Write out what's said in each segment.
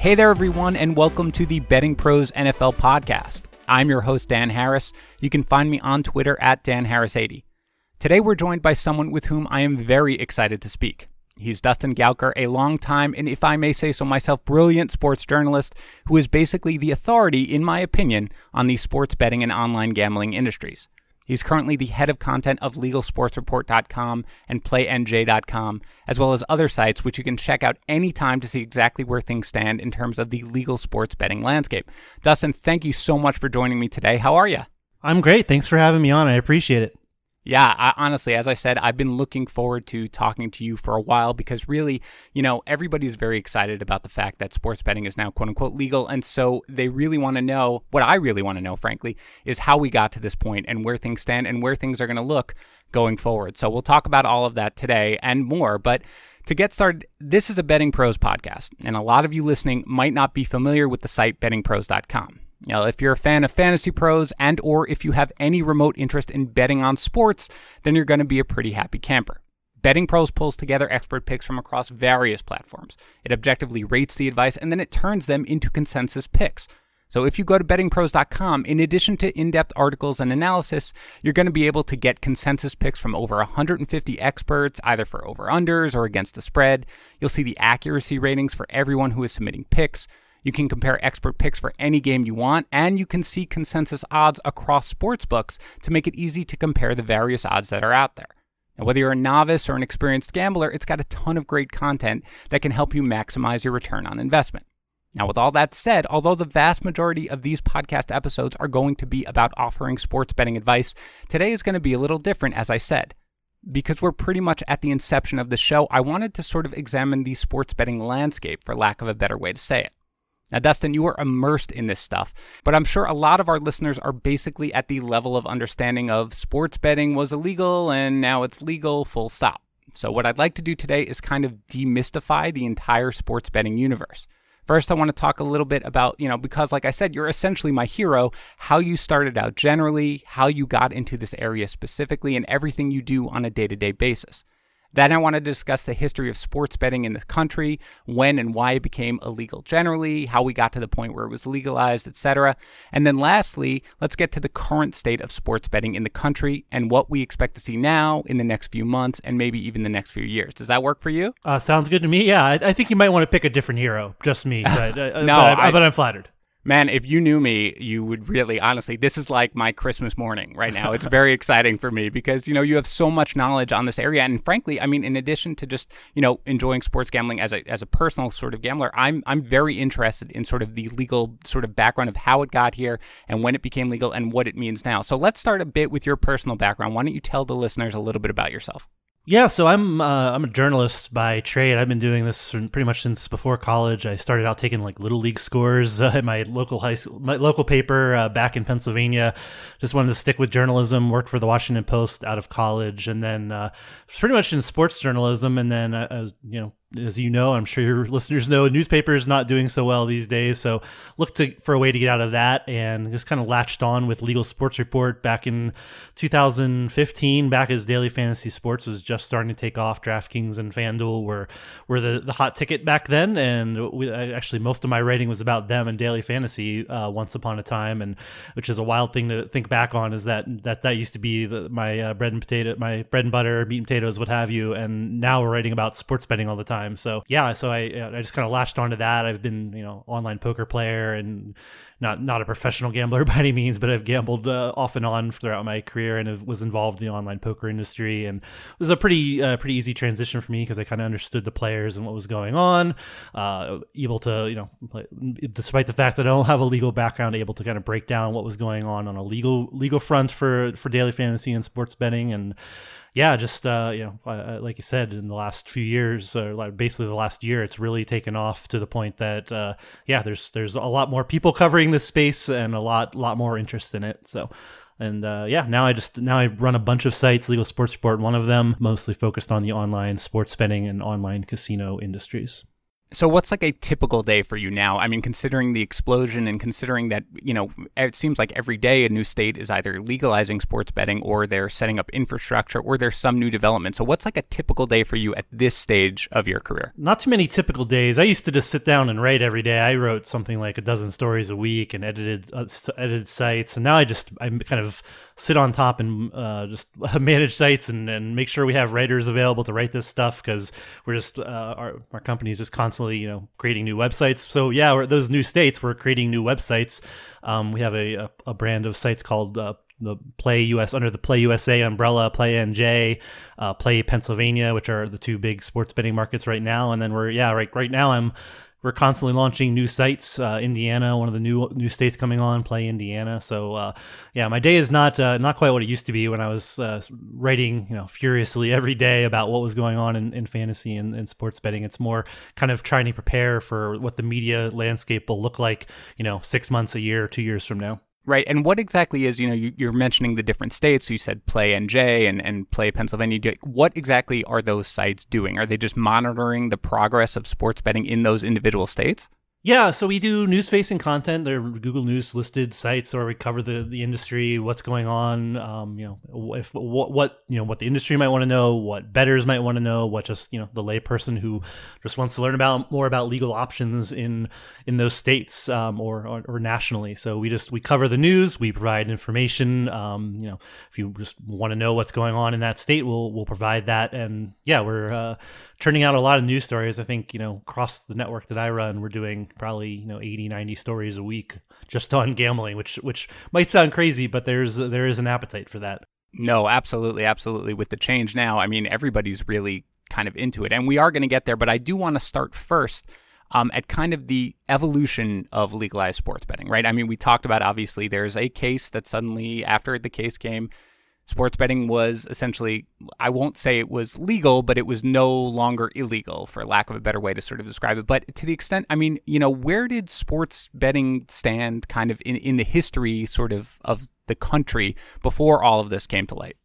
Hey there, everyone, and welcome to the Betting Pros NFL podcast. I'm your host, Dan Harris. You can find me on Twitter at DanHarris80. Today, we're joined by someone with whom I am very excited to speak. He's Dustin Gouker, a long time and, if I may say so myself, brilliant sports journalist who is basically the authority, in my opinion, on the sports betting and online gambling industries. He's currently the head of content of LegalSportsReport.com and PlayNJ.com, as well as other sites which you can check out anytime to see exactly where things stand in terms of the legal sports betting landscape. Dustin, thank you so much for joining me today. How are you? I'm great. Thanks for having me on. I appreciate it. Yeah, I, honestly, as I said, I've been looking forward to talking to you for a while because really, you know, everybody's very excited about the fact that sports betting is now quote unquote legal. And so they really want to know what I really want to know, frankly, is how we got to this point and where things stand and where things are going to look going forward. So we'll talk about all of that today and more. But to get started, this is a Betting Pros podcast, and a lot of you listening might not be familiar with the site bettingpros.com. Now, if you're a fan of fantasy pros and or if you have any remote interest in betting on sports, then you're going to be a pretty happy camper. Betting Pros pulls together expert picks from across various platforms. It objectively rates the advice and then it turns them into consensus picks. So if you go to bettingpros.com, in addition to in-depth articles and analysis, you're going to be able to get consensus picks from over 150 experts, either for over-unders or against the spread. You'll see the accuracy ratings for everyone who is submitting picks. You can compare expert picks for any game you want, and you can see consensus odds across sports books to make it easy to compare the various odds that are out there. Now, whether you're a novice or an experienced gambler, it's got a ton of great content that can help you maximize your return on investment. Now, with all that said, although the vast majority of these podcast episodes are going to be about offering sports betting advice, today is going to be a little different, as I said. Because we're pretty much at the inception of the show, I wanted to sort of examine the sports betting landscape, for lack of a better way to say it. Now, Dustin, you are immersed in this stuff, but I'm sure a lot of our listeners are basically at the level of understanding of sports betting was illegal and now it's legal, full stop. So, what I'd like to do today is kind of demystify the entire sports betting universe. First, I want to talk a little bit about, you know, because like I said, you're essentially my hero, how you started out generally, how you got into this area specifically, and everything you do on a day to day basis. Then I want to discuss the history of sports betting in the country, when and why it became illegal generally, how we got to the point where it was legalized, etc. And then lastly, let's get to the current state of sports betting in the country and what we expect to see now in the next few months and maybe even the next few years. Does that work for you? Uh, sounds good to me. Yeah, I, I, think you might want to pick a different hero, just me. But, uh, no, but, I, but I'm flattered man, if you knew me, you would really, honestly, this is like my Christmas morning right now. It's very exciting for me because, you know, you have so much knowledge on this area. And frankly, I mean, in addition to just, you know, enjoying sports gambling as a, as a personal sort of gambler, I'm, I'm very interested in sort of the legal sort of background of how it got here and when it became legal and what it means now. So let's start a bit with your personal background. Why don't you tell the listeners a little bit about yourself? Yeah, so I'm uh, I'm a journalist by trade. I've been doing this pretty much since before college. I started out taking like little league scores uh, at my local high school, my local paper uh, back in Pennsylvania. Just wanted to stick with journalism. Worked for the Washington Post out of college, and then uh, pretty much in sports journalism. And then uh, as you know, as you know, I'm sure your listeners know, newspaper is not doing so well these days. So look to, for a way to get out of that and just kind of latched on with Legal Sports Report back in 2015, back as daily fantasy sports was just starting to take off. DraftKings and FanDuel were were the, the hot ticket back then, and we, actually most of my writing was about them and daily fantasy uh, once upon a time, and which is a wild thing to think back on. Is that that that used to be the, my uh, bread and potato, my bread and butter, meat and potatoes, what have you, and now we're writing about sports betting all the time time. So yeah, so I I just kind of latched onto that. I've been you know online poker player and not not a professional gambler by any means, but I've gambled uh, off and on throughout my career and was involved in the online poker industry. And it was a pretty uh, pretty easy transition for me because I kind of understood the players and what was going on. Uh, able to you know, despite the fact that I don't have a legal background, able to kind of break down what was going on on a legal legal front for for daily fantasy and sports betting and yeah, just uh, you know, uh, like you said, in the last few years, or like basically the last year, it's really taken off to the point that uh, yeah, there's there's a lot more people covering this space and a lot lot more interest in it. So. And uh, yeah, now I just now I run a bunch of sites, Legal Sports Report, one of them, mostly focused on the online sports betting and online casino industries. So what's like a typical day for you now? I mean, considering the explosion and considering that, you know, it seems like every day a new state is either legalizing sports betting or they're setting up infrastructure or there's some new development. So what's like a typical day for you at this stage of your career? Not too many typical days. I used to just sit down and write every day. I wrote something like a dozen stories a week and edited uh, edited sites. And now I just I'm kind of sit on top and uh, just manage sites and, and make sure we have writers available to write this stuff because we're just uh, our our company is just constantly you know, creating new websites. So yeah, those new states, we're creating new websites. Um, we have a, a, a, brand of sites called uh, the Play US under the Play USA umbrella, Play NJ, uh, Play Pennsylvania, which are the two big sports betting markets right now. And then we're yeah, right right now I'm we're constantly launching new sites. Uh, Indiana, one of the new new states coming on, play Indiana. So uh, yeah, my day is not uh, not quite what it used to be when I was uh, writing you know furiously every day about what was going on in, in fantasy and, and, sports betting. It's more kind of trying to prepare for what the media landscape will look like, you know, six months, a year, two years from now. Right. And what exactly is, you know, you, are mentioning the different states. You said Play NJ and, and Play Pennsylvania. What exactly are those sites doing? Are they just monitoring the progress of sports betting in those individual states? Yeah, so we do news facing content. They're Google News listed sites where we cover the, the industry, what's going on, um, you know, if what, what you know what the industry might want to know, what betters might want to know, what just you know the layperson who just wants to learn about more about legal options in in those states um, or, or, or nationally. So we just we cover the news, we provide information. Um, you know, if you just want to know what's going on in that state, we'll we'll provide that. And yeah, we're uh, churning out a lot of news stories. I think, you know, across the network that I run, we're doing probably, you know, 80, 90 stories a week just on gambling, which which might sound crazy, but there's there is an appetite for that. No, absolutely, absolutely. With the change now, I mean, everybody's really kind of into it. And we are going to get there, but I do want to start first um, at kind of the evolution of legalized sports betting, right? I mean, we talked about obviously there's a case that suddenly, after the case came, sports betting was essentially, I won't say it was legal, but it was no longer illegal, for lack of a better way to sort of describe it. But to the extent, I mean, you know, where did sports betting stand kind of in, in the history sort of of the country before all of this came to light?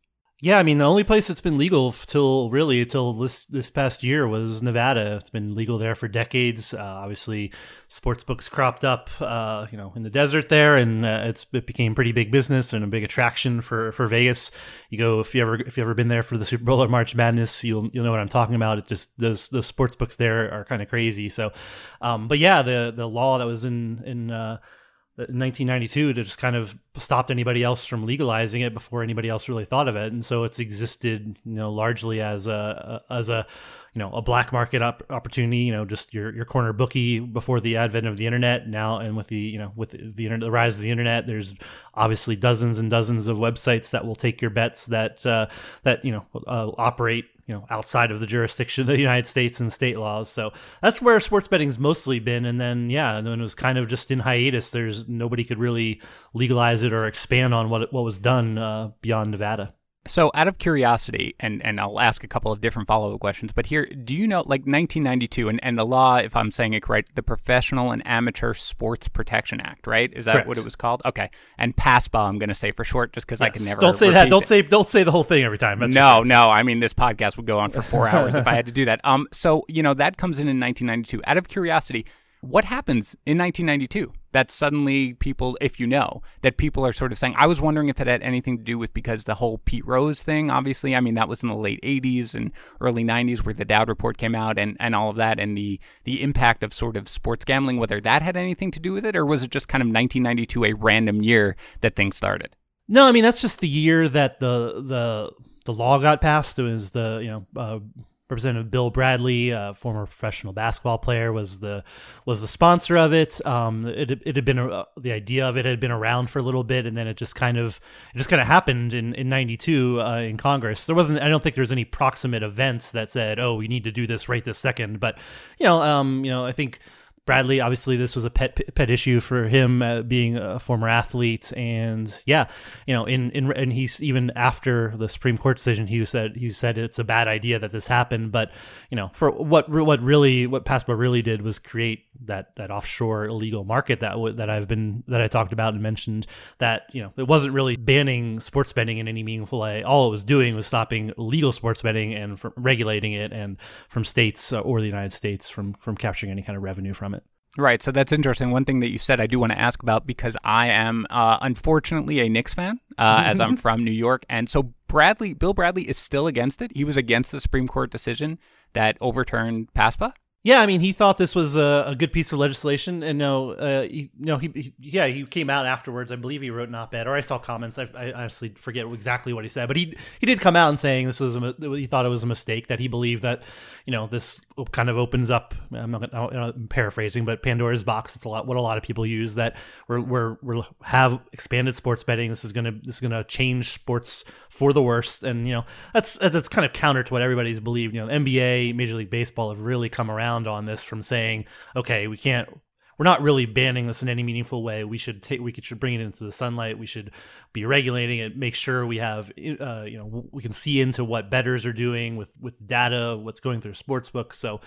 Yeah, I mean the only place that's been legal till really until this this past year was Nevada. It's been legal there for decades. Uh, obviously, sports books cropped up, uh, you know, in the desert there, and uh, it's it became pretty big business and a big attraction for, for Vegas. You go if you ever if you ever been there for the Super Bowl or March Madness, you'll you'll know what I'm talking about. It just those those sports books there are kind of crazy. So, um, but yeah, the the law that was in in uh, 1992 to just kind of stopped anybody else from legalizing it before anybody else really thought of it, and so it's existed, you know, largely as a as a you know a black market op- opportunity. You know, just your your corner bookie before the advent of the internet. Now, and with the you know with the internet, the rise of the internet, there's obviously dozens and dozens of websites that will take your bets that uh, that you know uh, operate you know outside of the jurisdiction of the United States and state laws. So that's where sports betting's mostly been. And then yeah, and then it was kind of just in hiatus. There's nobody could really legalize it or expand on what what was done uh, beyond Nevada. So, out of curiosity, and, and I'll ask a couple of different follow up questions, but here, do you know, like 1992, and, and the law, if I'm saying it correct, the Professional and Amateur Sports Protection Act, right? Is that correct. what it was called? Okay. And PASPA, I'm going to say for short, just because yes. I can never. Don't say that. Don't say don't say the whole thing every time. That's no, no. I mean, this podcast would go on for four hours if I had to do that. Um. So you know that comes in in 1992. Out of curiosity, what happens in 1992 that suddenly people, if you know, that people are sort of saying, I was wondering if it had anything to do with because the whole Pete Rose thing, obviously, I mean, that was in the late 80s and early 90s where the Dowd report came out and, and all of that and the, the impact of sort of sports gambling, whether that had anything to do with it or was it just kind of 1992, a random year that things started? No, I mean, that's just the year that the, the, the law got passed. It was the, you know, uh, Representative Bill Bradley, a former professional basketball player, was the was the sponsor of it. Um, it, it had been a, the idea of it had been around for a little bit, and then it just kind of it just kind of happened in in '92 uh, in Congress. There wasn't I don't think there was any proximate events that said, "Oh, we need to do this right this second. But you know, um, you know, I think Bradley, obviously, this was a pet pet issue for him, uh, being a former athlete, and yeah, you know, in in and he's even after the Supreme Court decision, he said he said it's a bad idea that this happened, but you know, for what what really what PASPA really did was create that that offshore illegal market that w- that I've been that I talked about and mentioned that you know it wasn't really banning sports betting in any meaningful way. All it was doing was stopping legal sports betting and from regulating it and from states uh, or the United States from from capturing any kind of revenue from it. Right. So that's interesting. One thing that you said I do want to ask about because I am uh, unfortunately a Knicks fan, uh, as I'm from New York. And so Bradley, Bill Bradley is still against it. He was against the Supreme Court decision that overturned PASPA. Yeah, I mean, he thought this was a, a good piece of legislation, and no, uh, he, no, he, he, yeah, he came out afterwards. I believe he wrote an op-ed, or I saw comments. I, I, honestly forget exactly what he said, but he he did come out and saying this was a, he thought it was a mistake that he believed that you know this kind of opens up. I'm not gonna, I'm paraphrasing, but Pandora's box. It's a lot what a lot of people use that we're we're, we're have expanded sports betting. This is gonna this is gonna change sports for the worst, and you know that's that's kind of counter to what everybody's believed. You know, NBA, Major League Baseball have really come around on this from saying, okay, we can't we're not really banning this in any meaningful way. We should take we could, should bring it into the sunlight. We should be regulating it. Make sure we have uh, you know we can see into what betters are doing with with data, what's going through sports books. So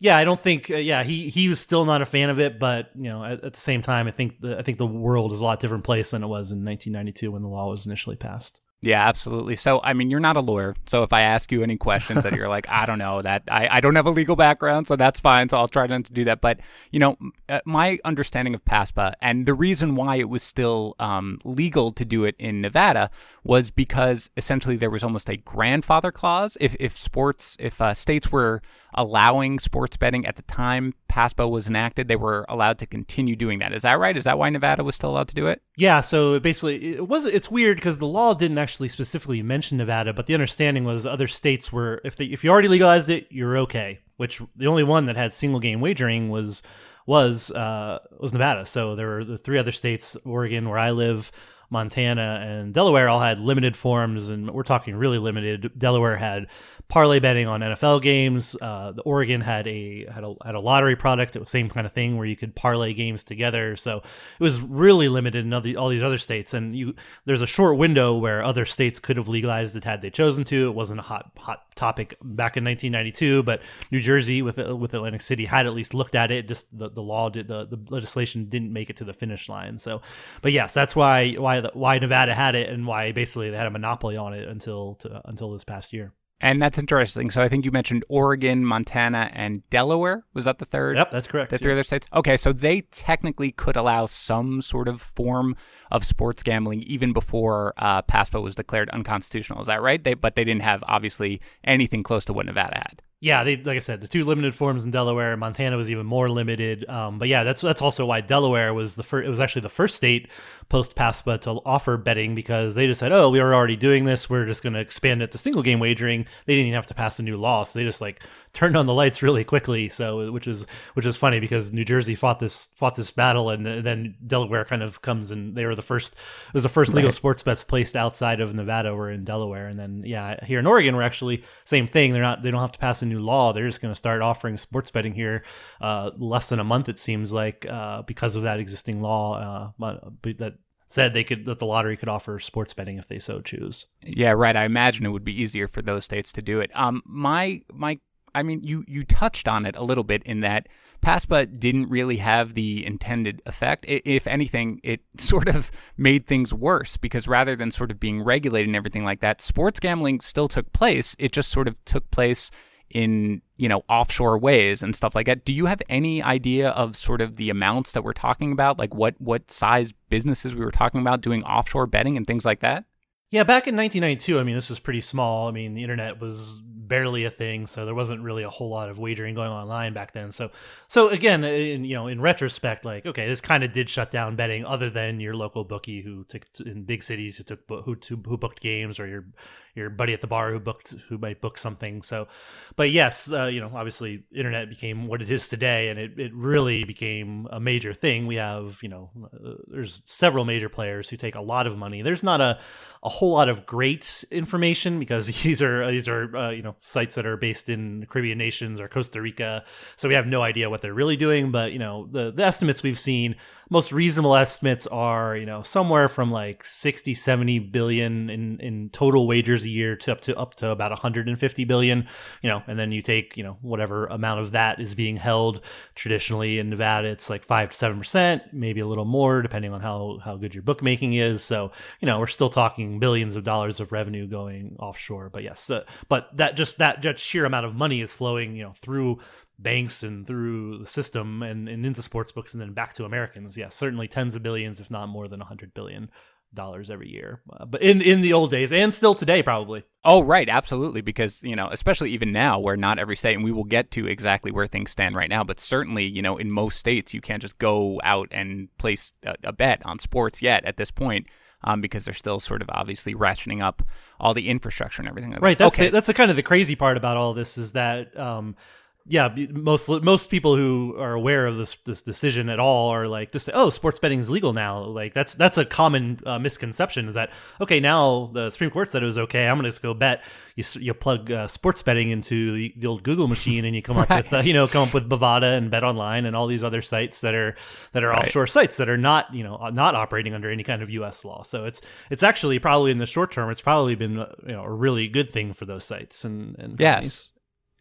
yeah, I don't think uh, yeah he he was still not a fan of it, but you know at, at the same time, I think the I think the world is a lot different place than it was in 1992 when the law was initially passed. Yeah, absolutely. So, I mean, you're not a lawyer. So, if I ask you any questions that you're like, I don't know, that I, I don't have a legal background, so that's fine. So, I'll try not to do that. But, you know, uh, my understanding of PASPA and the reason why it was still um, legal to do it in Nevada was because essentially there was almost a grandfather clause. If, if sports, if uh, states were allowing sports betting at the time PASPA was enacted, they were allowed to continue doing that. Is that right? Is that why Nevada was still allowed to do it? Yeah. So basically, it was. It's weird because the law didn't actually specifically mention Nevada, but the understanding was other states were if they if you already legalized it, you're okay. Which the only one that had single game wagering was was uh, was Nevada. So there were the three other states, Oregon, where I live, Montana, and Delaware all had limited forms, and we're talking really limited. Delaware had parlay betting on NFL games. Uh, the Oregon had a had a had a lottery product. It was the same kind of thing where you could parlay games together. So it was really limited in all, the, all these other states. And you there's a short window where other states could have legalized it had they chosen to. It wasn't a hot hot topic back in 1992, but New Jersey with with Atlantic City had at least looked at it. Just the, the law did the, the legislation didn't make it to the finish line. So, but yes, that's why why why Nevada had it and why basically they had a monopoly on it until to, until this past year. And that's interesting. So I think you mentioned Oregon, Montana, and Delaware. Was that the third? Yep, that's correct. The three yeah. other states? Okay, so they technically could allow some sort of form of sports gambling even before uh, PASPA was declared unconstitutional. Is that right? They, but they didn't have, obviously, anything close to what Nevada had yeah, they like I said, the two limited forms in Delaware. Montana was even more limited. Um, but yeah, that's that's also why Delaware was the first. It was actually the first state post PASPA to offer betting because they just said, "Oh, we were already doing this. We're just going to expand it to single game wagering." They didn't even have to pass a new law, so they just like turned on the lights really quickly. So which is which is funny because New Jersey fought this fought this battle, and then Delaware kind of comes and they were the first. It was the first legal right. sports bets placed outside of Nevada were in Delaware, and then yeah, here in Oregon we're actually same thing. They're not they don't have to pass a new law. They're just going to start offering sports betting here uh, less than a month, it seems like, uh, because of that existing law uh, that said they could that the lottery could offer sports betting if they so choose. Yeah, right. I imagine it would be easier for those states to do it. Um, my my, I mean, you you touched on it a little bit in that PASPA didn't really have the intended effect. If anything, it sort of made things worse because rather than sort of being regulated and everything like that, sports gambling still took place. It just sort of took place in you know offshore ways and stuff like that. Do you have any idea of sort of the amounts that we're talking about, like what what size businesses we were talking about doing offshore betting and things like that? Yeah, back in 1992, I mean, this was pretty small. I mean, the internet was barely a thing, so there wasn't really a whole lot of wagering going online back then. So, so again, uh, in, you know, in retrospect, like okay, this kind of did shut down betting, other than your local bookie who took in big cities who took who who booked games, or your your buddy at the bar who booked who might book something. So, but yes, uh, you know, obviously, internet became what it is today, and it, it really became a major thing. We have you know, uh, there's several major players who take a lot of money. There's not a a whole lot of great information because these are these are uh, you know sites that are based in Caribbean nations or Costa Rica, so we have no idea what they're really doing. But you know, the the estimates we've seen most reasonable estimates are you know somewhere from like 60 70 billion in in total wagers a year to up to up to about 150 billion you know and then you take you know whatever amount of that is being held traditionally in Nevada it's like 5 to 7 percent maybe a little more depending on how how good your bookmaking is. So you know we're still talking billions of dollars of revenue going offshore but yes uh, but that just that just sheer amount of money is flowing you know through banks and through the system and, and into sports books and then back to Americans. Yes, certainly tens of billions, if not more than a hundred billion dollars every year. Uh, but in in the old days and still today, probably. Oh, right, absolutely. Because you know, especially even now, where not every state, and we will get to exactly where things stand right now. But certainly, you know, in most states, you can't just go out and place a, a bet on sports yet at this point. Um, because they're still sort of obviously ratcheting up all the infrastructure and everything. Like right. That. That's okay. the, that's the kind of the crazy part about all this is that um, yeah, most most people who are aware of this this decision at all are like this. Oh, sports betting is legal now. Like that's that's a common uh, misconception. Is that okay? Now the Supreme Court said it was okay. I'm going to just go bet. You you plug uh, sports betting into the, the, old Google machine and you come up right. with uh, you know come up with Bovada and Bet Online and all these other sites that are that are right. offshore sites that are not you know not operating under any kind of U.S. law. So it's it's actually probably in the short term it's probably been uh, you know a really good thing for those sites and and yes.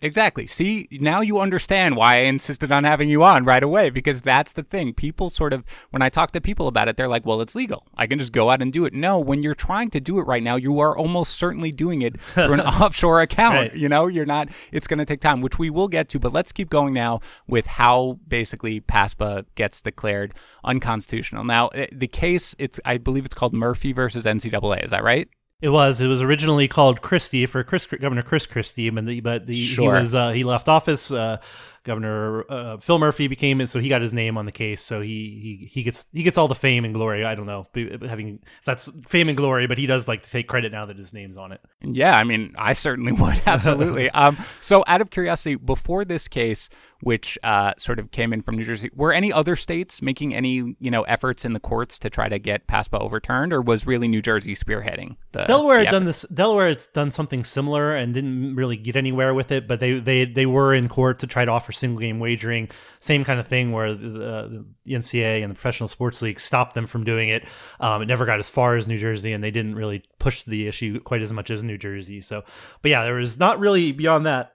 Exactly. See, now you understand why I insisted on having you on right away because that's the thing. People sort of, when I talk to people about it, they're like, well, it's legal. I can just go out and do it. No, when you're trying to do it right now, you are almost certainly doing it through an offshore account. Right. You know, you're not, it's going to take time, which we will get to. But let's keep going now with how basically PASPA gets declared unconstitutional. Now, eh, the case, it's, I believe it's called Murphy versus NCAA. Is that right? It was. It was originally called Christie for Chris, Governor Chris Christie, and the, but the, sure. he was uh, he left office. Uh, Governor uh, Phil Murphy became it, so he got his name on the case. So he he he gets he gets all the fame and glory. I don't know having that's fame and glory, but he does like to take credit now that his name's on it. Yeah, I mean, I certainly would absolutely. um, so out of curiosity, before this case, which uh, sort of came in from New Jersey, were any other states making any you know efforts in the courts to try to get PASPA overturned, or was really New Jersey spearheading? The, Delaware the had done this. Delaware had done something similar and didn't really get anywhere with it, but they they they were in court to try to offer single game wagering. Same kind of thing where the, the NCAA and the Professional Sports League stopped them from doing it. Um, it never got as far as New Jersey, and they didn't really push the issue quite as much as New Jersey. So, but yeah, there was not really beyond that.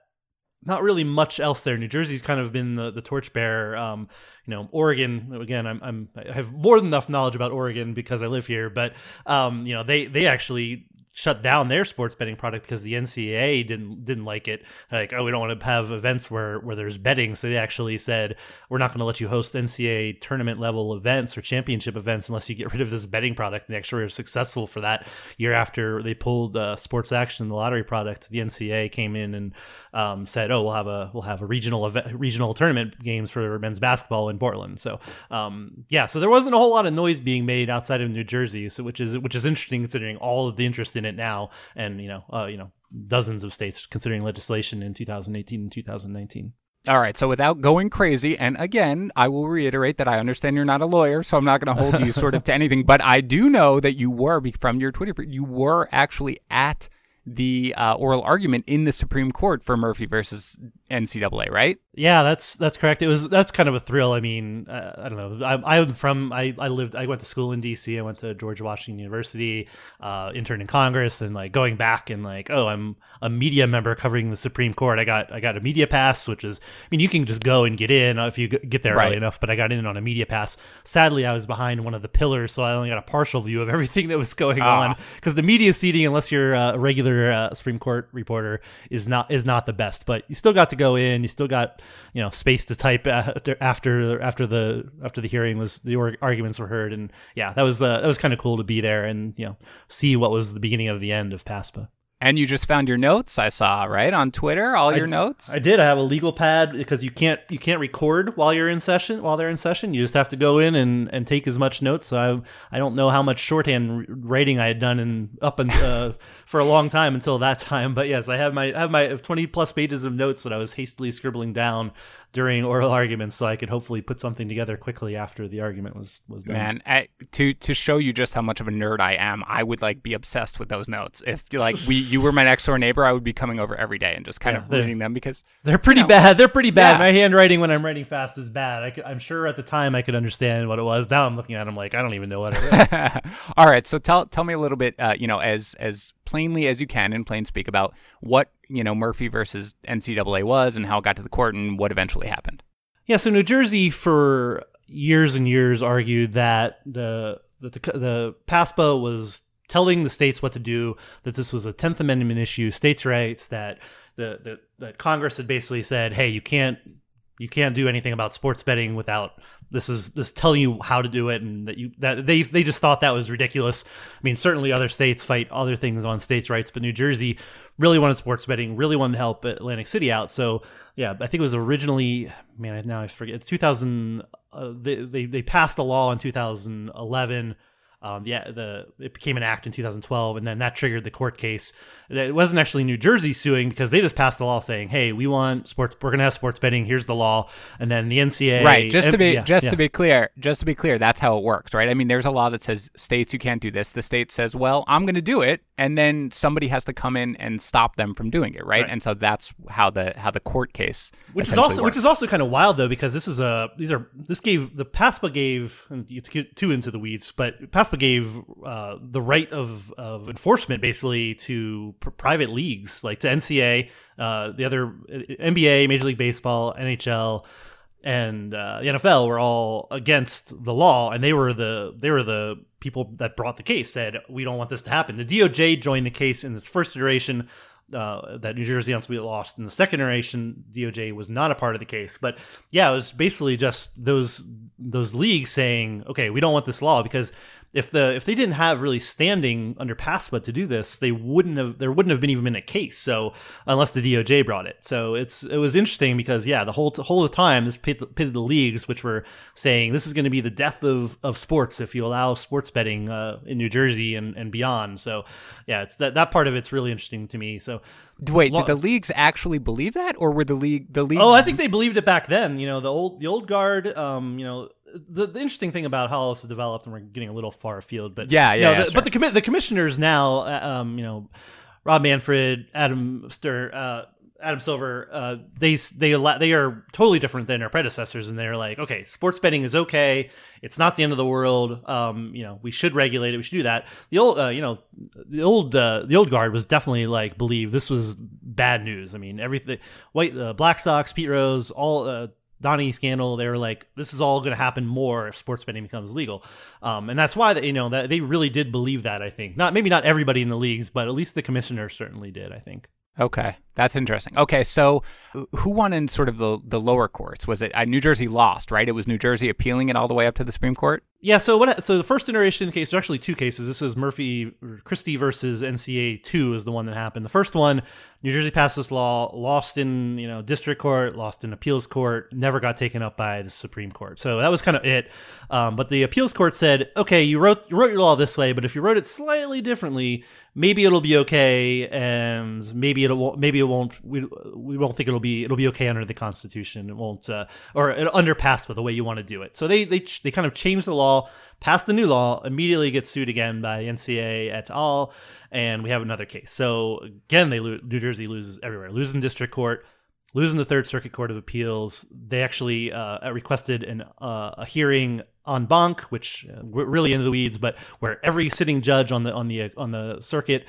Not really much else there. New Jersey's kind of been the, the torchbearer. Um, you know, Oregon again. I'm, I'm I have more than enough knowledge about Oregon because I live here, but um, you know, they they actually shut down their sports betting product because the NCAA didn't didn't like it. Like, oh, we don't want to have events where where there's betting, so they actually said we're not going to let you host NCAA tournament level events or championship events unless you get rid of this betting product. And they actually were successful for that. Year after they pulled uh, sports action, the lottery product, the NCAA came in and um, said, oh, we'll have a we'll have a regional event, regional tournament games for men's basketball in Portland. So um, yeah, so there wasn't a whole lot of noise being made outside of New Jersey, so which is which is interesting considering all of the interest in it now, and you know, uh, you know, dozens of states considering legislation in 2018 and 2019. All right, so without going crazy, and again, I will reiterate that I understand you're not a lawyer, so I'm not going to hold you sort of to anything, but I do know that you were from your Twitter, you were actually at the uh, oral argument in the Supreme Court for Murphy versus NCAA, right? Yeah, that's that's correct. It was that's kind of a thrill. I mean, uh, I don't know. I, I'm from I, I lived I went to school in D.C. I went to George Washington University, uh, interned in Congress, and like going back and like oh, I'm a media member covering the Supreme Court. I got I got a media pass, which is I mean you can just go and get in if you get there right. early enough. But I got in on a media pass. Sadly, I was behind one of the pillars, so I only got a partial view of everything that was going ah. on because the media seating, unless you're a regular uh, Supreme Court reporter, is not is not the best. But you still got to go in. You still got you know space to type after after after the after the hearing was the arguments were heard, and yeah, that was uh, that was kind of cool to be there and you know see what was the beginning of the end of PASPA. And you just found your notes, I saw, right? On Twitter, all I, your notes? I did. I have a legal pad because you can't you can't record while you're in session while they're in session. You just have to go in and, and take as much notes. So I I don't know how much shorthand writing I had done in up and uh, for a long time until that time. But yes, I have my I have my 20 plus pages of notes that I was hastily scribbling down during oral arguments so I could hopefully put something together quickly after the argument was was done. Man, I, to to show you just how much of a nerd I am, I would like be obsessed with those notes. If like we you were my next door neighbor, I would be coming over every day and just kind Yeah, of reading them because They're pretty know. bad. They're pretty bad. Yeah. My handwriting when I'm writing fast is bad. I could, I'm sure at the time I could understand what it was. Now I'm looking at them like I don't even know what it is. All right, so tell tell me a little bit, uh, you know, as as plainly as you can in plain speak about what you know Murphy versus NCAA was and how it got to the court and what eventually happened. Yeah, so New Jersey for years and years argued that the that the, the PASPA was telling the states what to do, that this was a Tenth Amendment issue, states' rights, that the, the that Congress had basically said, hey, you can't you can't do anything about sports betting without this is this telling you how to do it and that you that they they just thought that was ridiculous. I mean, certainly other states fight other things on states' rights, but New Jersey really wanted sports betting, really wanted to help Atlantic City out. So yeah, I think it was originally man now I forget it's 2000. Uh, they, they they passed a law in 2011. Um, yeah, the it became an act in 2012, and then that triggered the court case. It wasn't actually New Jersey suing because they just passed a law saying, "Hey, we want sports. We're going to have sports betting. Here's the law." And then the NCAA, Right. Just to be yeah, just yeah. to be clear, just to be clear, that's how it works, right? I mean, there's a law that says states you can't do this. The state says, "Well, I'm going to do it," and then somebody has to come in and stop them from doing it, right? Right. And so that's how the how the court case which is also which is also kind of wild though because this is a these are this gave the PASPA gave to get too into the weeds but PASPA gave uh, the right of of enforcement basically to pr- private leagues like to NCAA uh, the other uh, NBA Major League Baseball NHL and uh, the NFL were all against the law, and they were the they were the people that brought the case. Said we don't want this to happen. The DOJ joined the case in its first iteration. Uh, that New Jersey ultimately lost in the second iteration, DOJ was not a part of the case. But yeah, it was basically just those those leagues saying, okay, we don't want this law because if the if they didn't have really standing under PASPA to do this, they wouldn't have there wouldn't have been even been a case. So unless the DOJ brought it, so it's it was interesting because yeah, the whole whole of the time this pit, pitted the leagues, which were saying this is going to be the death of of sports if you allow sports betting uh, in New Jersey and, and beyond. So yeah, it's that that part of it's really interesting to me. So Wait, did the leagues actually believe that, or were the league the league? Oh, I think they believed it back then. You know, the old the old guard. Um, you know, the, the interesting thing about how this has developed, and we're getting a little far afield, but Yeah, you know, yeah, yeah, the, sure. But the commi- the commissioners now, uh, um, you know, Rob Manfred, Adam Stir, uh, Adam Silver, uh, they they they are totally different than their predecessors, and they're like, okay, sports betting is okay. It's not the end of the world. Um, you know, we should regulate it. We should do that. The old, uh, you know, the old uh, the old guard was definitely like believe this was bad news. I mean, everything white uh, Black Sox, Pete Rose, all. Uh, Donaghy scandal, they were like, "This is all going to happen more if sports betting becomes legal," um, and that's why that you know that they really did believe that. I think not maybe not everybody in the leagues, but at least the commissioner certainly did. I think. Okay, that's interesting. Okay, so who won in sort of the the lower courts? Was it uh, New Jersey lost, right? It was New Jersey appealing it all the way up to the Supreme Court. Yeah. So what? So the first iteration case, there's actually two cases. This was Murphy Christie versus NCAA two is the one that happened. The first one, New Jersey passed this law, lost in you know district court, lost in appeals court, never got taken up by the Supreme Court. So that was kind of it. Um, but the appeals court said, okay, you wrote you wrote your law this way, but if you wrote it slightly differently, maybe it'll be okay, and maybe it won't. Maybe it won't. We, we won't think it'll be it'll be okay under the Constitution. It won't, uh, or under PASPA the way you want to do it. So they they they kind of change the law, passed the new law, immediately get sued again by NCAA et al. And we have another case. So again, they New Jersey loses everywhere, loses in district court. Losing the Third Circuit Court of Appeals, they actually uh, requested an, uh, a hearing en banc, which uh, we're really into the weeds, but where every sitting judge on the on the on the circuit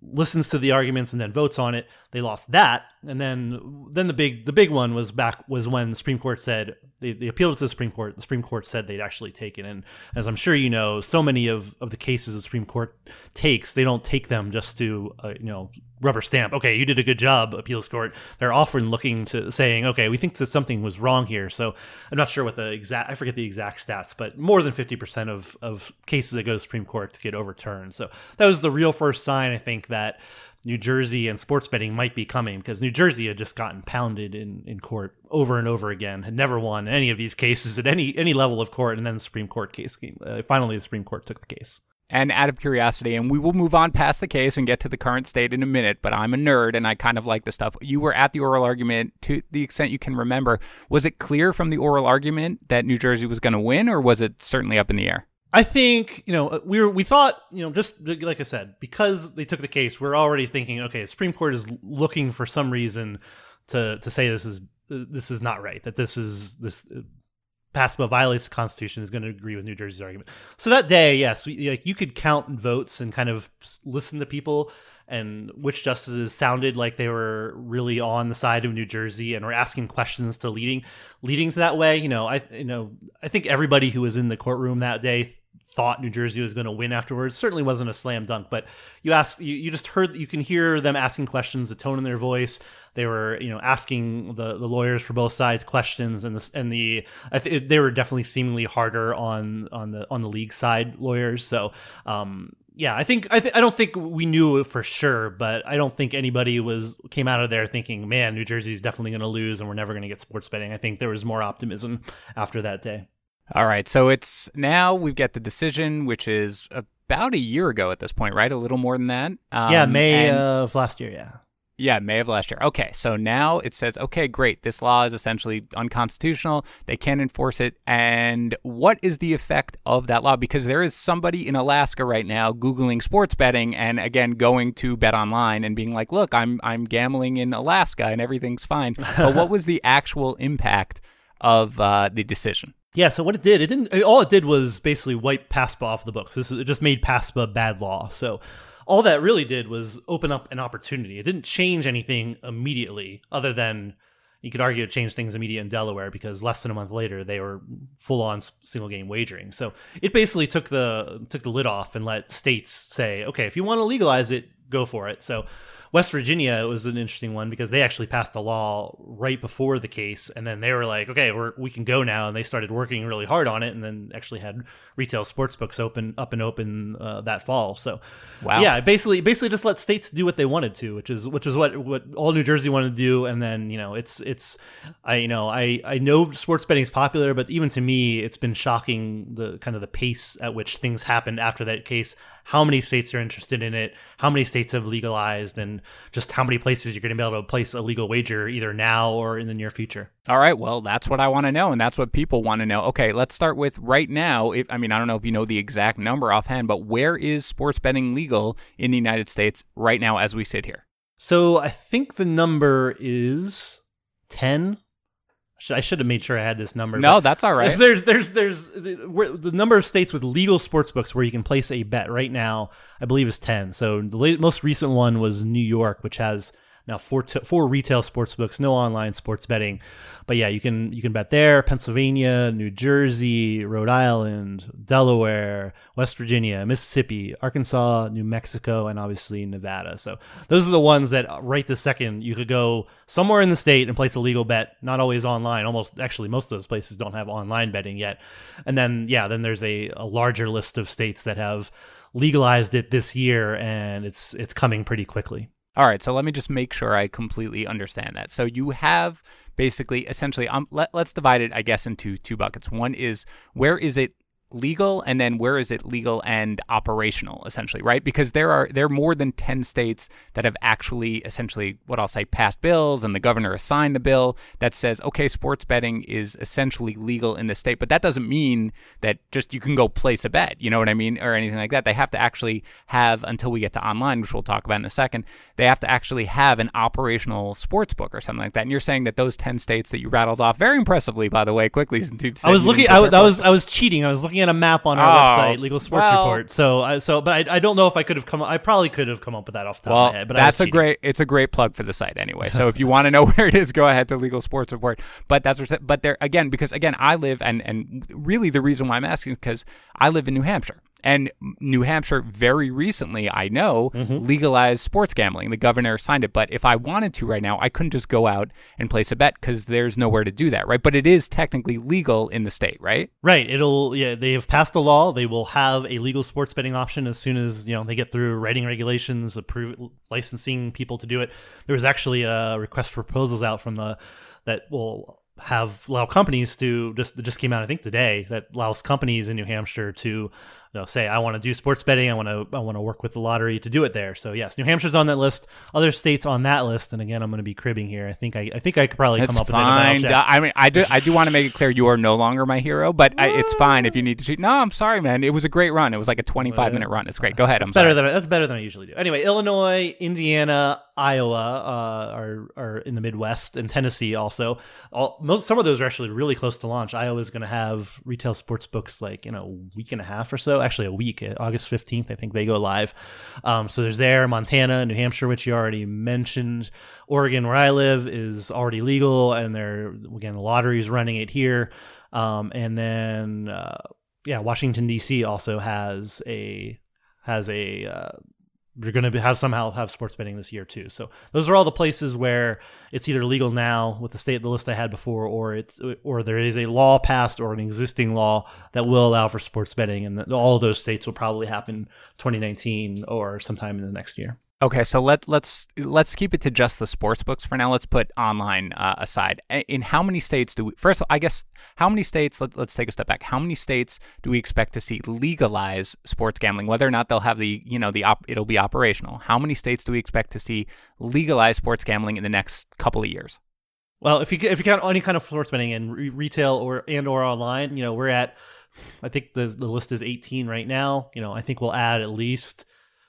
listens to the arguments and then votes on it. They lost that, and then then the big the big one was back was when the Supreme Court said they, they appealed to the Supreme Court. The Supreme Court said they'd actually take it, and as I'm sure you know, so many of, of the cases the Supreme Court takes, they don't take them just to uh, you know rubber stamp. Okay, you did a good job, appeals court. They're often looking to saying, okay, we think that something was wrong here. So I'm not sure what the exact I forget the exact stats, but more than 50 percent of of cases that go to Supreme Court to get overturned. So that was the real first sign, I think, that New Jersey and sports betting might be coming because New Jersey had just gotten pounded in, in court over and over again, had never won any of these cases at any any level of court, and then the Supreme Court case came. Uh, finally, the Supreme Court took the case. And out of curiosity, and we will move on past the case and get to the current state in a minute, but I'm a nerd and I kind of like this stuff. You were at the oral argument to the extent you can remember. Was it clear from the oral argument that New Jersey was going to win, or was it certainly up in the air? I think you know uh, we were we thought you know just like I said because they took the case we're already thinking okay the Supreme Court is looking for some reason to to say this is uh, this is not right that this is this uh, PASPA violates the Constitution is going to agree with New Jersey's argument. So that day, yes, we, like you could count votes and kind of listen to people and which justices sounded like they were really on the side of New Jersey and were asking questions to leading leading to that way. You know, I you know I think everybody who was in the courtroom that day thought New Jersey was going to win afterwards. Certainly wasn't a slam dunk, but you ask, you, you just heard, you can hear them asking questions, the tone in their voice. They were, you know, asking the, the lawyers for both sides questions, and the and the th- they were definitely seemingly harder on on the on the league side lawyers. So, um, yeah, I think I th- I don't think we knew for sure, but I don't think anybody was came out of there thinking, man, New Jersey's definitely going to lose and we're never going to get sports betting. I think there was more optimism after that day. All right. So it's now we've got the decision, which is about a year ago at this point, right? A little more than that. Um, yeah, May and, of last year. Yeah. Yeah, May of last year. Okay, so now it says, okay, great. This law is essentially unconstitutional. They can't enforce it. And what is the effect of that law? Because there is somebody in Alaska right now googling sports betting and again going to Bet Online and being like, "Look, I'm I'm gambling in Alaska and everything's fine." but what was the actual impact of uh, the decision? Yeah, so what it did, it didn't. All it did was basically wipe PASPA off the books. This it just made PASPA bad law. So all that really did was open up an opportunity. It didn't change anything immediately, other than you could argue it changed things immediately in Delaware because less than a month later they were full on single game wagering. So it basically took the took the lid off and let states say, okay, if you want to legalize it, go for it. So West Virginia was an interesting one because they actually passed a law right before the case, and then they were like, "Okay, we're, we can go now," and they started working really hard on it, and then actually had retail sports books open up and open uh, that fall. So, wow, yeah, basically, basically just let states do what they wanted to, which is which is what what all New Jersey wanted to do, and then you know, it's it's I you know I I know sports betting is popular, but even to me, it's been shocking the kind of the pace at which things happened after that case how many states are interested in it, how many states have legalized, and just how many places you're going to be able to place a legal wager either now or in the near future. All right, well, that's what I want to know, and that's what people want to know. Okay, let's start with right now. If I mean, I don't know if you know the exact number offhand, but where is sports betting legal in the United States right now as we sit here? So I think the number is ten I should have made sure I had this number. No, that's all right. There's there's there's the number of states with legal sports books where you can place a bet right now. I believe is ten. So the most recent one was New York, which has now four t- four retail sports books, no online sports betting. But yeah, you can you can bet there. Pennsylvania, New Jersey, Rhode Island, Delaware, West Virginia, Mississippi, Arkansas, New Mexico, and obviously Nevada. So those are the ones that uh, right this second you could go somewhere in the state and place a legal bet. Not always online. Almost actually most of those places don't have online betting yet. And then yeah, then there's a, a larger list of states that have legalized it this year and it's it's coming pretty quickly. All right, so let me just make sure I completely understand that. So you have basically, essentially, um, let, let's divide it, I guess, into two buckets. One is where is it legal and then where is it legal and operational essentially right? Because there are there are more than 10 states that have actually essentially what I'll say passed bills and the governor signed the bill that says okay sports betting is essentially legal in the state but that doesn't mean that just you can go place a bet you know what I mean or anything like that. They have to actually have until we get to online which we'll talk about in a second they have to actually have an operational sports book or something like that. And you're saying that those 10 states that you rattled off very impressively by the way quickly I was looking I, I was I was cheating. I was looking at a map on our oh, website, Legal Sports well, Report. So, I, so, but I, I don't know if I could have come. I probably could have come up with that off the top well, of my head. But that's a great. It's a great plug for the site anyway. So if you want to know where it is, go ahead to Legal Sports Report. But that's what. But there again, because again, I live and and really the reason why I'm asking is because I live in New Hampshire. And New Hampshire, very recently, I know, mm-hmm. legalized sports gambling. The governor signed it. But if I wanted to right now, I couldn't just go out and place a bet because there's nowhere to do that, right? But it is technically legal in the state, right? Right. It'll, yeah, they have passed a law. They will have a legal sports betting option as soon as, you know, they get through writing regulations, approve, licensing people to do it. There was actually a request for proposals out from the, that will have allow companies to just just came out I think today that allows companies in New Hampshire to you know, say I want to do sports betting, I want to I want to work with the lottery to do it there. So yes, New Hampshire's on that list. Other states on that list, and again, I'm going to be cribbing here. I think I, I think I could probably It's come up fine. with it. if I don't check. I mean, I do. I do want to make it clear you are no longer my hero, but I, it's fine if you need to cheat. No, I'm sorry, man. It was a great run. It was like a 25 minute run. It's great. Go ahead. I'm better sorry. than that's better than I usually do. Anyway, Illinois, Indiana, Iowa uh, are are in the Midwest, and Tennessee also. All most some of those are actually really close to launch. Iowa is going to have retail sports books like in a week and a half or so. Actually, a week, uh, August fifteenth, I think they go live. Um, so there's there, Montana, New Hampshire, which you already mentioned. Oregon, where I live, is already legal, and they're again the lottery's running it here. Um, and then uh, yeah, Washington D.C. also has a has a uh, you're going to have somehow have sports betting this year too. So those are all the places where it's either legal now with the state the list I had before, or it's or there is a law passed or an existing law that will allow for sports betting, and all those states will probably happen 2019 or sometime in the next year. Okay, so let let's let's keep it to just the sports books for now. Let's put online uh, aside. In how many states do we? First, I guess how many states? Let, let's take a step back. How many states do we expect to see legalize sports gambling? Whether or not they'll have the you know the op, it'll be operational. How many states do we expect to see legalize sports gambling in the next couple of years? Well, if you if you count any kind of sports betting in re- retail or and or online, you know we're at. I think the the list is 18 right now. You know, I think we'll add at least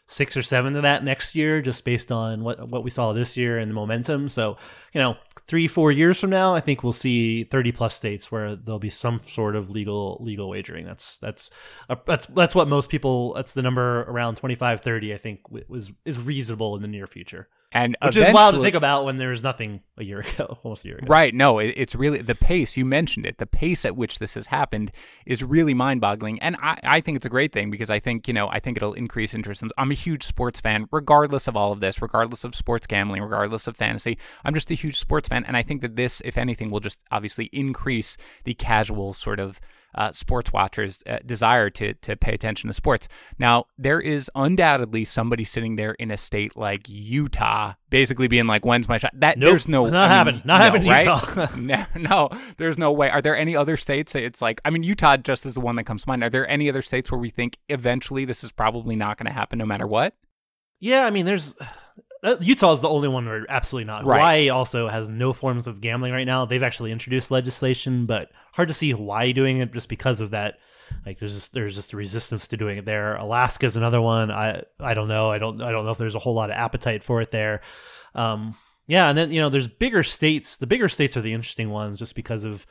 six or seven to that next year, just based on what what we saw this year and the momentum. So, you know, three four years from now, I think we'll see 30 plus states where there'll be some sort of legal legal wagering. That's that's uh, that's that's what most people. That's the number around 25 30. I think was is reasonable in the near future. And Which is wild to think about when there was nothing a year ago, almost a year ago. Right. No, it, it's really the pace. You mentioned it. The pace at which this has happened is really mind boggling. And I, I think it's a great thing because I think, you know, I think it'll increase interest. In, I'm a huge sports fan, regardless of all of this, regardless of sports gambling, regardless of fantasy. I'm just a huge sports fan. And I think that this, if anything, will just obviously increase the casual sort of uh, sports watchers' uh, desire to to pay attention to sports. Now, there is undoubtedly somebody sitting there in a state like Utah, basically being like, "When's my shot?" That Nope, there's no not happening. Not no, happening right? Utah. no, no, there's no way. Are there any other states? that It's like, I mean, Utah just is the one that comes to mind. Are there any other states where we think eventually this is probably not going to happen, no matter what? Yeah, I mean, there's Utah is the only one where absolutely not. Right. Hawaii also has no forms of gambling right now. They've actually introduced legislation, but hard to see Hawaii doing it just because of that. Like there's just there's just a resistance to doing it there. Alaska is another one. I I don't know. I don't I don't know if there's a whole lot of appetite for it there. Um, yeah, and then you know there's bigger states. The bigger states are the interesting ones, just because of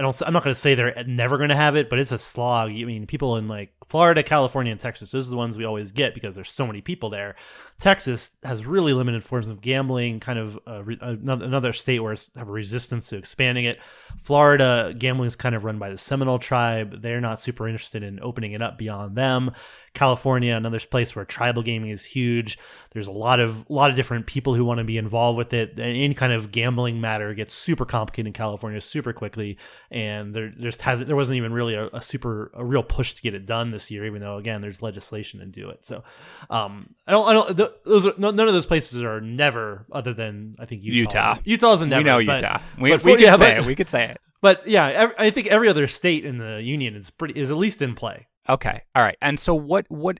I don't. I'm not going to say they're never going to have it, but it's a slog. I mean, people in like Florida, California, and Texas. Those are the ones we always get because there's so many people there. Texas has really limited forms of gambling. Kind of a, re- uh, another another state where it's have a resistance to expanding it. Florida gambling is kind of run by the Seminole tribe. They're not super interested in opening it up beyond them. California, another place where tribal gaming is huge. There's a lot of a lot of different people who want to be involved with it. And any kind of gambling matter gets super complicated in California super quickly, and there just hasn't there wasn't even really a, a super a real push to get it done this year. Even though again, there's legislation to do it. So um, I don't I don't th- those are no, none of those places are never other than I think Utah. Utah. Utah's a never. we know but- Utah. We, but we could yeah, say but- it. We could say it. But yeah, I think every other state in the union is pretty is at least in play. Okay. All right. And so what what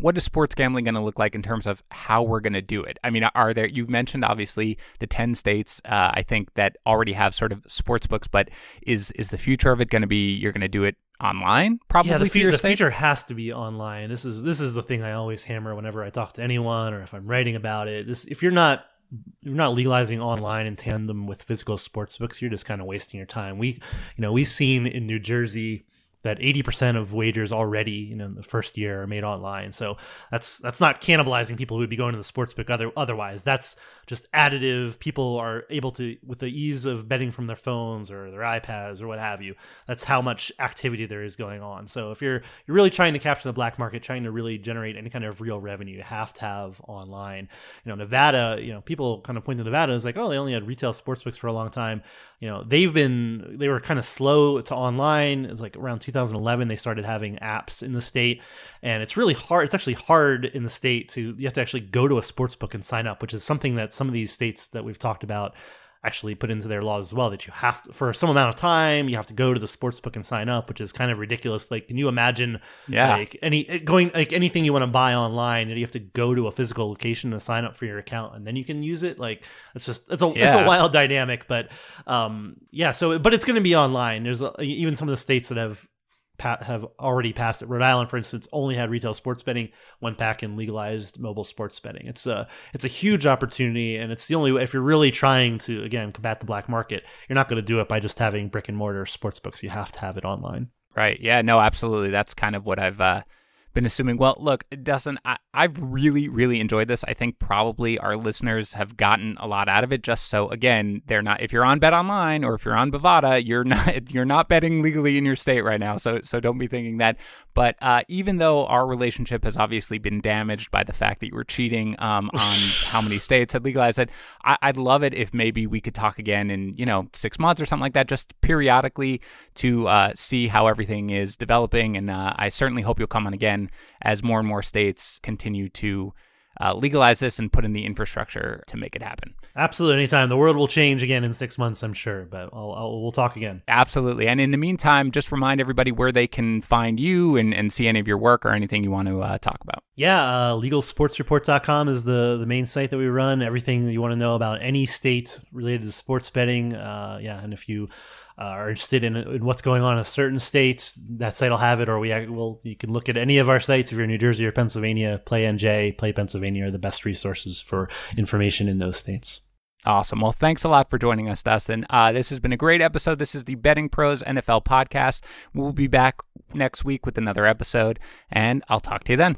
what is sports gambling going to look like in terms of how we're going to do it? I mean, are there you've mentioned obviously the 10 states uh, I think that already have sort of sports books, but is is the future of it going to be you're going to do it online probably yeah, the, fu- the future has to be online. This is this is the thing I always hammer whenever I talk to anyone or if I'm writing about it. This if you're not you're not legalizing online in tandem with physical sports books, you're just kind of wasting your time. We, you know, we've seen in New Jersey that 80% of wagers already you know, in the first year are made online. So that's that's not cannibalizing people who would be going to the sports book other, otherwise. That's just additive. People are able to with the ease of betting from their phones or their iPads or what have you. That's how much activity there is going on. So if you're you're really trying to capture the black market, trying to really generate any kind of real revenue, you have to have online. You know, Nevada, you know, people kind of point to Nevada as like, oh, they only had retail sports books for a long time. You know, they've been they were kind of slow to online. It's like around 2011 they started having apps in the state, and it's really hard. It's actually hard in the state to you have to actually go to a sports book and sign up, which is something that some of these states that we've talked about actually put into their laws as well that you have to, for some amount of time you have to go to the sports book and sign up which is kind of ridiculous like can you imagine Yeah. like any going like anything you want to buy online and you have to go to a physical location to sign up for your account and then you can use it like it's just it's a it's a wild dynamic but um yeah so but it's going to be online there's uh, even some of the states that have have already passed it. Rhode Island, for instance, only had retail sports betting. Went back and legalized mobile sports betting. It's a it's a huge opportunity, and it's the only way. If you're really trying to again combat the black market, you're not going to do it by just having brick and mortar sports books. You have to have it online. Right. Yeah. No. Absolutely. That's kind of what I've uh, been assuming. Well, look, Dustin, I, I've really, really enjoyed this. I think probably our listeners have gotten a lot out of it. Just so again, they're not. If you're on Bet Online or if you're on Bovada, you're not. You're not betting legally in your state right now. So, so don't be thinking that. But uh, even though our relationship has obviously been damaged by the fact that you were cheating um, on how many states had legalized it, I, I'd love it if maybe we could talk again in you know six months or something like that, just periodically to uh, see how everything is developing. And uh, I certainly hope you'll come on again as more and more states continue to uh, legalize this and put in the infrastructure to make it happen. Absolutely, anytime the world will change again in six months, I'm sure. But I'll, I'll, we'll talk again. Absolutely. And in the meantime, just remind everybody where they can find you and, and see any of your work or anything you want to uh, talk about. Yeah, uh, legalsportsreport.com is the, the main site that we run. Everything you want to know about any state related to sports betting. Uh, yeah, and if you uh, are interested in, in what's going on in certain states, that site will have it. Or we will you can look at any of our sites. If you're in New Jersey or Pennsylvania, Play NJ, Play Pennsylvania are the best resources for information in those states. Awesome. Well, thanks a lot for joining us, Dustin. Uh, this has been a great episode. This is the Betting Pros NFL podcast. We'll be back next week with another episode, and I'll talk to you then.